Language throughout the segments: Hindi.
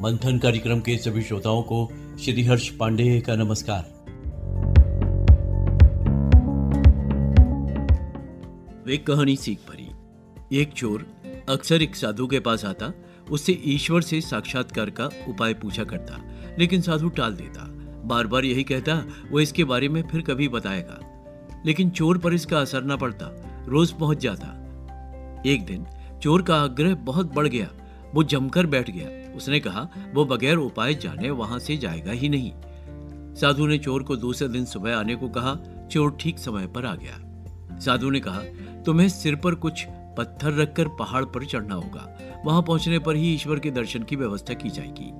मंथन कार्यक्रम के सभी श्रोताओं को श्री हर्ष पांडे का नमस्कार। एक कहानी सीख भरी एक चोर अक्सर एक साधु के पास आता, उससे ईश्वर से साक्षात्कार का उपाय पूछा करता, लेकिन साधु टाल देता। बार बार यही कहता वो इसके बारे में फिर कभी बताएगा। लेकिन चोर पर इसका असर न पड़ता, रोज पहुँच जाता। एक दिन चोर का आग्रह बहुत बढ़ गया। वो जमकर बैठ गया। उसने कहा, वो बगैर उपाय जाने वहाँ से जाएगा ही नहीं। साधु ने चोर को दूसरे दिन सुबह आने को कहा, चोर ठीक समय पर आ गया। साधु ने कहा, तुम्हें सिर पर कुछ पत्थर रखकर पहाड़ पर चढ़ना होगा। वहाँ पहुँचने पर ही ईश्वर के दर्शन की व्यवस्था की जाएगी।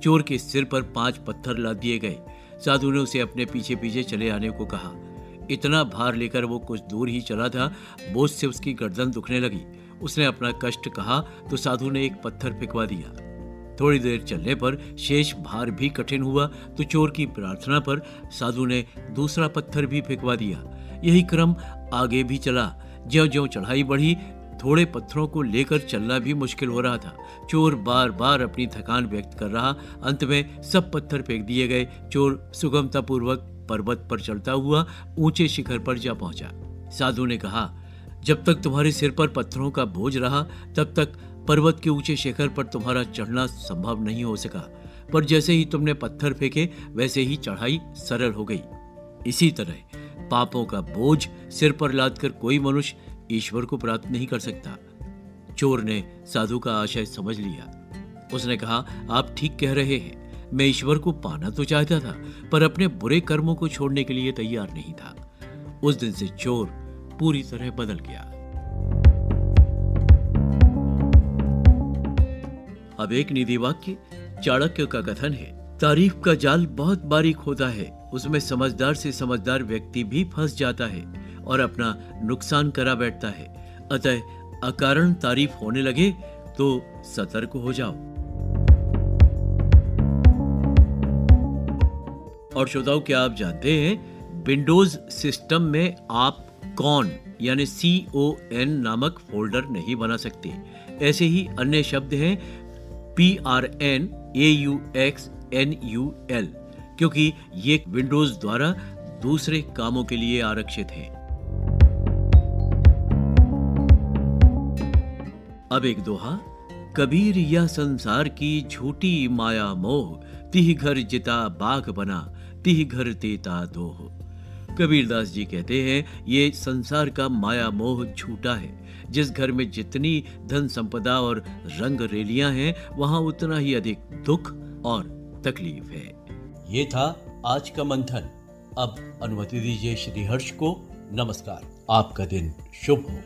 चोर के सिर पर पाँच पत्थर ला दिए गए। साधु ने उसे अपने पीछे पीछे चले आने को कहा। इतना भार लेकर वो कुछ दूर ही चला था। बोझ से उसकी गर्दन दुखने लगी। उसने अपना कष्ट कहा तो साधु ने एक पत्थर फेंकवा दिया। थोड़ी देर चलने पर शेष भार भी कठिन हुआ तो चोर की प्रार्थना पर साधु ने दूसरा पत्थर भी फेंकवा दिया। यही क्रम आगे भी चला। ज्यो ज्यो चढ़ाई बढ़ी, थोड़े पत्थरों को लेकर चलना भी मुश्किल हो रहा था। चोर बार बार अपनी थकान व्यक्त कर रहा। अंत में सब पत्थर फेंक दिए गए। चोर सुगमतापूर्वक पर्वत पर चढ़ता हुआ ऊँचे शिखर पर जा पहुँचा। साधु ने कहा जब तक तुम्हारे सिर पर पत्थरों का बोझ रहा, तब तक पर्वत के ऊँचे शिखर पर तुम्हारा चढ़ना संभव नहीं हो सका। पर जैसे ही तुमने पत्थर फेंके, वैसे ही चढ़ाई सरल हो गई। इसी तरह, पापों का बोझ सिर पर लादकर कोई मनुष्य ईश्वर को प्राप्त नहीं कर सकता। चोर ने साधु का आशय समझ लिया। उसने कहा, आप ठीक कह रहे हैं। मैं ईश्वर को पाना तो चाहता था, पर अपने बुरे कर्मों को छोड़ने के लिए तैयार नहीं था। उस दिन से चोर पूरी तरह बदल गया। अब एक निधि वाक्य, चाणक्य का कथन है। तारीफ़ का जाल बहुत बारीक होता है। उसमें समझदार से समझदार व्यक्ति भी फंस जाता है और अपना नुकसान करा बैठता है। अतः अकारण तारीफ़ होने लगे तो सतर्क हो जाओ। और श्रोताओं, क्या आप जानते हैं विंडोज़ सिस्टम में आप कॉन, यानी सी ओ एन नामक फोल्डर नहीं बना सकते। ऐसे ही अन्य शब्द हैं P R N A U X N U L क्योंकि ये विंडोज़ द्वारा दूसरे कामों के लिए आरक्षित है। अब एक दोहा, कबीर यह संसार की झूठी माया मोह, तिह घर जिता बाघ बना, तिह घर तेता दोह। कबीरदास जी कहते हैं, ये संसार का माया मोह झूठा है। जिस घर में जितनी धन संपदा और रंग रेलियाँ हैं, वहाँ उतना ही अधिक दुख और तकलीफ़ है। ये था आज का मंथन। अब अनुमति दीजिए श्री हर्ष को। नमस्कार। आपका दिन शुभ हो।